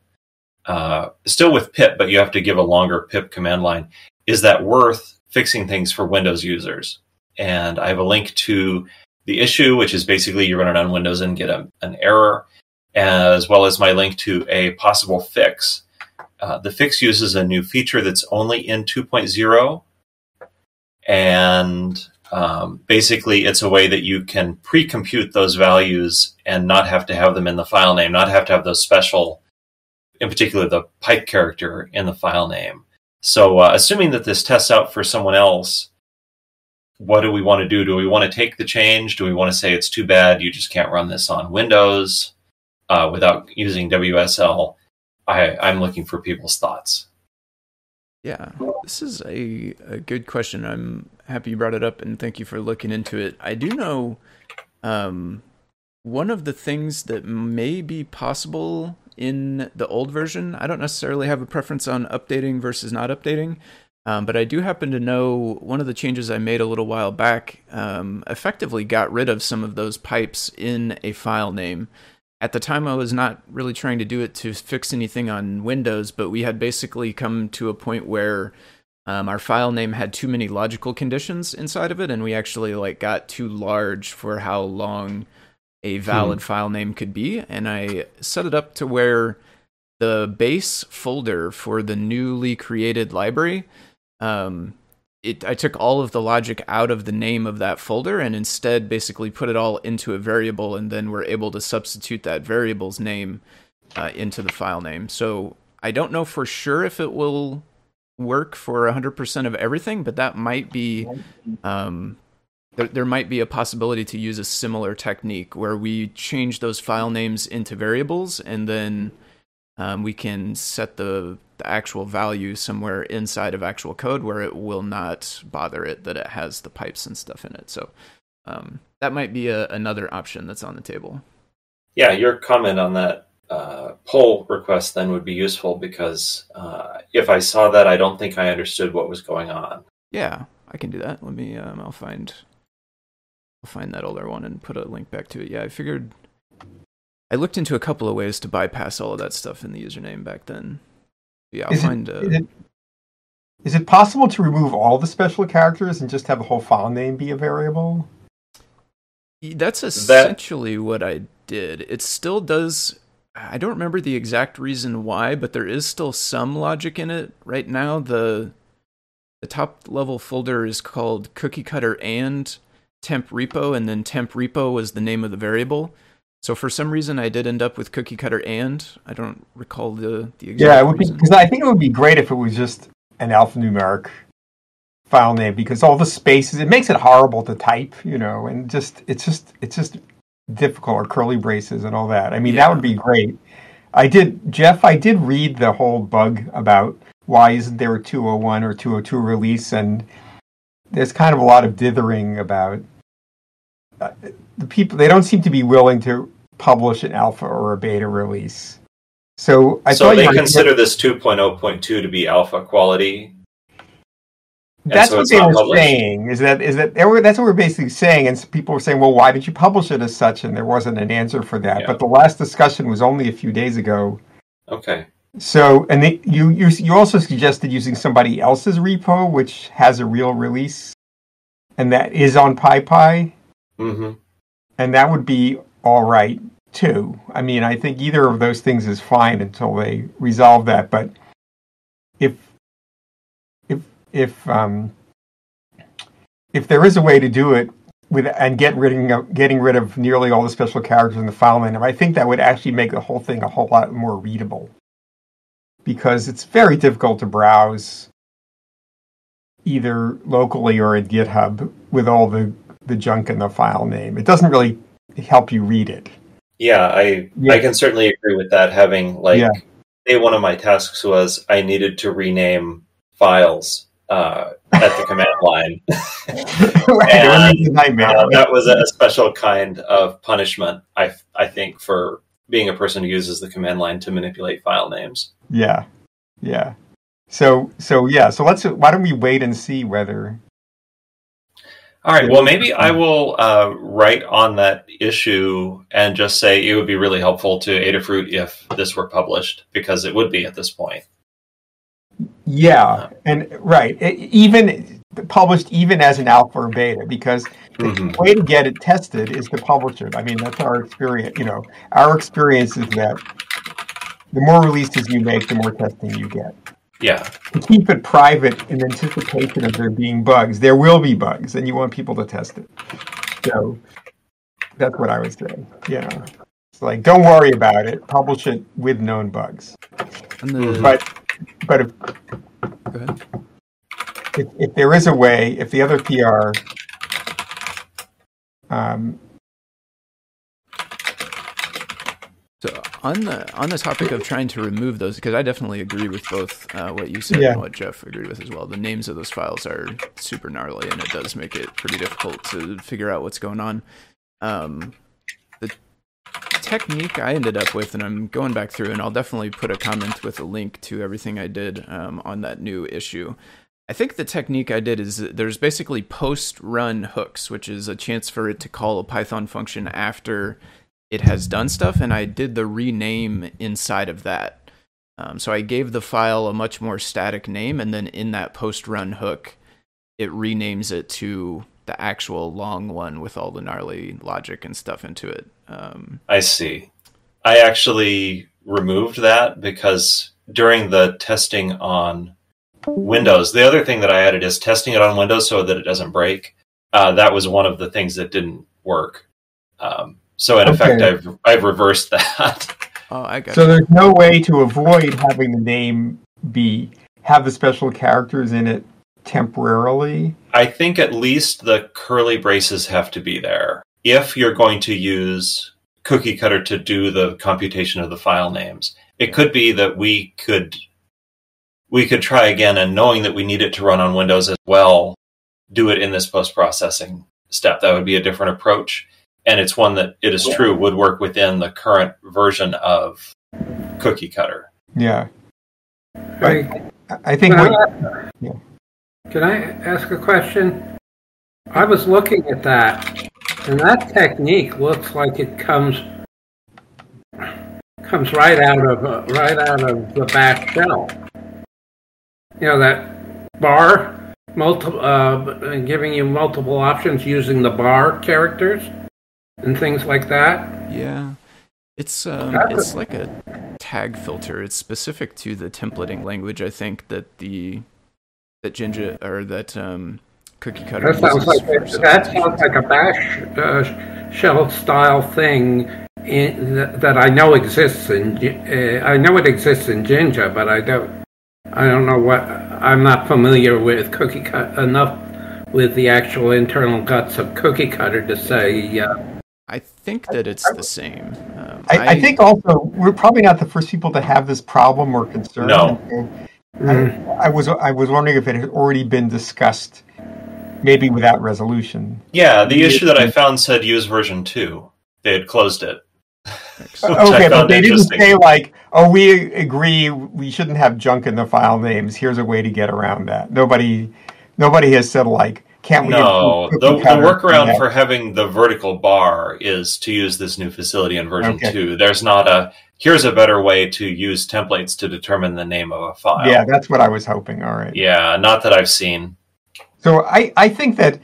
uh, still with pip, but you have to give a longer pip command line, is that worth fixing things for Windows users? And I have a link to the issue, which is basically you run it on Windows and get a, an error, as well as my link to a possible fix. Uh, the fix uses a new feature that's only in 2.0, and um, basically it's a way that you can pre-compute those values and not have to have them in the file name, not have to have those special, in particular the pipe character in the file name. So, uh, assuming that this tests out for someone else, what do we want to do? Do we want to take the change? Do we want to say it's too bad you just can't run this on Windows uh, without using WSL? I, I'm looking for people's thoughts. Yeah, this is a, a good question. I'm happy you brought it up and thank you for looking into it. I do know um, one of the things that may be possible in the old version, I don't necessarily have a preference on updating versus not updating, um, but I do happen to know one of the changes I made a little while back um, effectively got rid of some of those pipes in a file name. At the time, I was not really trying to do it to fix anything on Windows, but we had basically come to a point where um, our file name had too many logical conditions inside of it, and we actually like got too large for how long a valid hmm. file name could be. And I set it up to where the base folder for the newly created library, um, it I took all of the logic out of the name of that folder and instead basically put it all into a variable, and then we're able to substitute that variable's name uh, into the file name. So I don't know for sure if it will work for 100% of everything, but that might be um, there, there might be a possibility to use a similar technique where we change those file names into variables and then um, we can set the, the actual value somewhere inside of actual code where it will not bother it that it has the pipes and stuff in it. So um, that might be a, another option that's on the table. Yeah, your comment on that uh, pull request then would be useful because uh, if I saw that, I don't think I understood what was going on. Yeah, I can do that. Let me. Um, I'll find. I'll find that older one and put a link back to it. Yeah, I figured. I looked into a couple of ways to bypass all of that stuff in the username back then. Yeah, I'll Is it- find. uh, is it- is it possible to remove all the special characters and just have the whole file name be a variable? That's essentially what I did. It still does. I don't remember the exact reason why, but there is still some logic in it. Right now, the the top level folder is called cookie cutter and temp repo, and then temp repo was the name of the variable. So for some reason, I did end up with cookie cutter and. I don't recall the the exact. Yeah, it would be because I think it would be great if it was just an alphanumeric file name because all the spaces it makes it horrible to type, you know, and just it's just it's just difficult or curly braces and all that. I mean, that would be great. I did Jeff, I did read the whole bug about why isn't there a 201 or 202 release and there's kind of a lot of dithering about uh, the people they don't seem to be willing to publish an alpha or a beta release. So I so thought they consider this 2.0.2 to be alpha quality. That's so what they were published? saying. Is that is that were that's what we're basically saying, and people were saying, "Well, why did you publish it as such?" And there wasn't an answer for that. Yeah. But the last discussion was only a few days ago. Okay. So, and they, you you you also suggested using somebody else's repo, which has a real release, and that is on PyPI, hmm and that would be all right too. I mean, I think either of those things is fine until they resolve that. But if if if um if there is a way to do it with and get rid of getting rid of nearly all the special characters in the file name, I think that would actually make the whole thing a whole lot more readable. Because it's very difficult to browse either locally or in GitHub with all the, the junk in the file name. It doesn't really help you read it. Yeah, I Yeah. I can certainly agree with that. Having like, Yeah. say, one of my tasks was I needed to rename files uh, at the command line. right, it was a nightmare. Uh, that was a special kind of punishment. I I think for being a person who uses the command line to manipulate file names. Yeah, yeah. So, so yeah. So let's. Why don't we wait and see whether? All right. Well, maybe I will uh, write on that issue and just say it would be really helpful to Adafruit if this were published because it would be at this point. Yeah, and right. e- Even published, even as an alpha or beta, because the Mhm. way to get it tested is to publish it. I mean, that's our experience. You know, our experience is that the more releases you make, the more testing you get. Yeah. To keep it private in anticipation of there being bugs, there will be bugs, and you want people to test it. So that's what I was saying. You know, it's like don't worry about it. Publish it with known bugs. And the, Mhm. But but if, go ahead. if if there is a way, if the other PR um, So on the on the topic of trying to remove those, because I definitely agree with both uh, what you said Yeah. and what Jeff agreed with as well. The names of those files are super gnarly, and it does make it pretty difficult to figure out what's going on. Um, the technique I ended up with, and I'm going back through, and I'll definitely put a comment with a link to everything I did um, on that new issue. I think the technique I did is there's basically post run hooks, which is a chance for it to call a Python function after it has done stuff, and I did the rename inside of that. Um, so I gave the file a much more static name, and then in that post run hook, it renames it to the actual long one with all the gnarly logic and stuff into it. Um, I see. I actually removed that because during the testing on Windows, the other thing that I added is testing it on Windows so that it doesn't break. Uh, that was one of the things that didn't work. Um, so in effect, I've I've reversed that. Oh, I got So you. there's no way to avoid having the name be have the special characters in it temporarily. I think at least the curly braces have to be there if you're going to use Cookie Cutter to do the computation of the file names. It could be that we could we could try again, and knowing that we need it to run on Windows as well, do it in this post processing step. That would be a different approach, and it's one that it is true would work within the current version of Cookie Cutter. Yeah, Hey, I think Can what, I, Yeah. can I ask a question? I was looking at that, and that technique looks like it comes comes right out of uh, right out of the bash shell. You know that bar, multiple, uh, giving you multiple options using the bar characters and things like that. Yeah. It's um That's a- it's like a tag filter. It's specific to the templating language, I think, that the that Jinja or that um cookie cutter That sounds like for that sounds like a bash uh, shell style thing in, that, that I know exists in. Uh, I know it exists in Jinja, but I don't. I don't know what. I'm not familiar with cookie cut enough with the actual internal guts of cookie cutter to say. Uh, I think that it's the same. Um, I, I think also we're probably not the first people to have this problem or concern. No. mm, I, I was I was wondering if it had already been discussed, maybe without resolution. Yeah, the issue that I found said use version two. They had closed it. Okay, but they didn't say like, "Oh, we agree we shouldn't have junk in the file names. Here's a way to get around that." Nobody, nobody has said like, "Can't we?" No, the, the workaround for having the vertical bar is to use this new facility in version Okay. 2. There's not a, here's a better way to use templates to determine the name of a file. Yeah, that's what I was hoping. All right. Yeah, not that I've seen. So I, I think that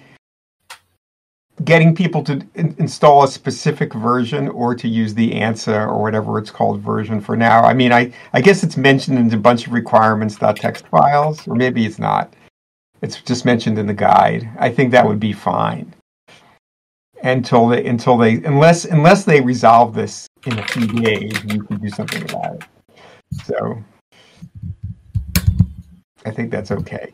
getting people to in- install a specific version or to use the ANSA or whatever it's called version for now. I mean, I, I guess it's mentioned in a bunch of requirements.txt files, or maybe it's not. It's just mentioned in the guide. I think that would be fine until they until they unless unless they resolve this in a few days, you can do something about it. So I think that's okay.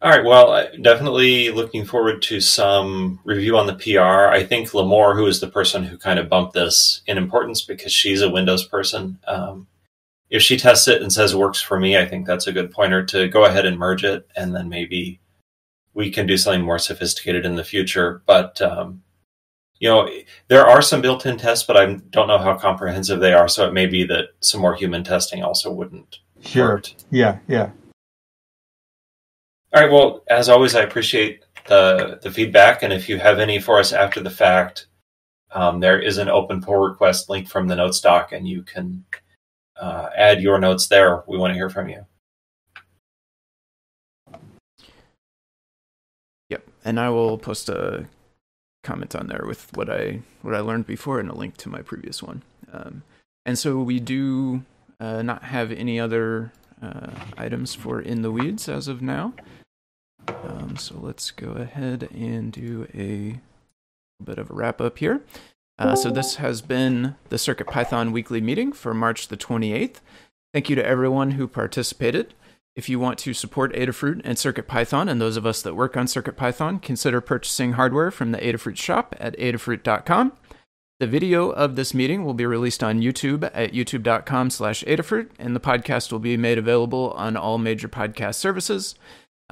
All right, well, definitely looking forward to some review on the PR. I think Lamore, who is the person who kind of bumped this in importance because she's a Windows person, um, if she tests it and says works for me, I think that's a good pointer to go ahead and merge it, and then maybe we can do something more sophisticated in the future. But um, you know, there are some built-in tests, but I don't know how comprehensive they are. So it may be that some more human testing also wouldn't Sure. hurt. Yeah, yeah. All right. Well, as always, I appreciate the the feedback, and if you have any for us after the fact, um, there is an open pull request link from the notes doc, and you can uh, add your notes there. We want to hear from you. Yep, and I will post a comment on there with what I what I learned before and a link to my previous one. Um, and so we do uh, not have any other uh, items for in the weeds as of now. Um, so let's go ahead and do a bit of a wrap up here. Uh, so this has been the Circuit Python weekly meeting for March the 28th. Thank you to everyone who participated. If you want to support Adafruit and CircuitPython, and those of us that work on CircuitPython, consider purchasing hardware from the Adafruit shop at adafruit.com. The video of this meeting will be released on YouTube at youtube.com slash Adafruit, and the podcast will be made available on all major podcast services.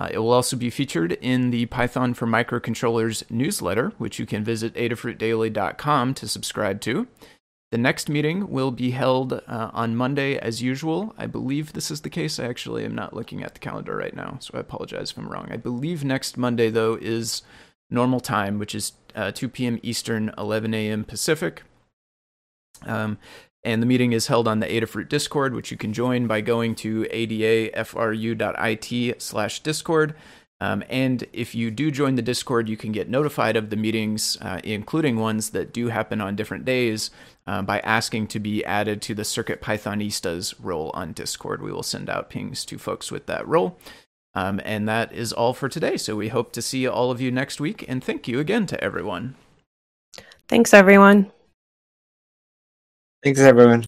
Uh, it will also be featured in the Python for Microcontrollers newsletter, which you can visit adafruitdaily.com to subscribe to. The next meeting will be held uh, on Monday as usual. I believe this is the case. I actually am not looking at the calendar right now, so I apologize if I'm wrong. I believe next Monday, though, is normal time, which is uh, 2 p.m. Eastern, 11 a.m. Pacific. Um, and the meeting is held on the Adafruit Discord, which you can join by going to adafru.it slash Discord. Um, and if you do join the Discord, you can get notified of the meetings, uh, including ones that do happen on different days, uh, by asking to be added to the Circuit Pythonistas role on Discord. We will send out pings to folks with that role. Um, and that is all for today. So we hope to see all of you next week. And thank you again to everyone. Thanks, everyone. Thanks, everyone.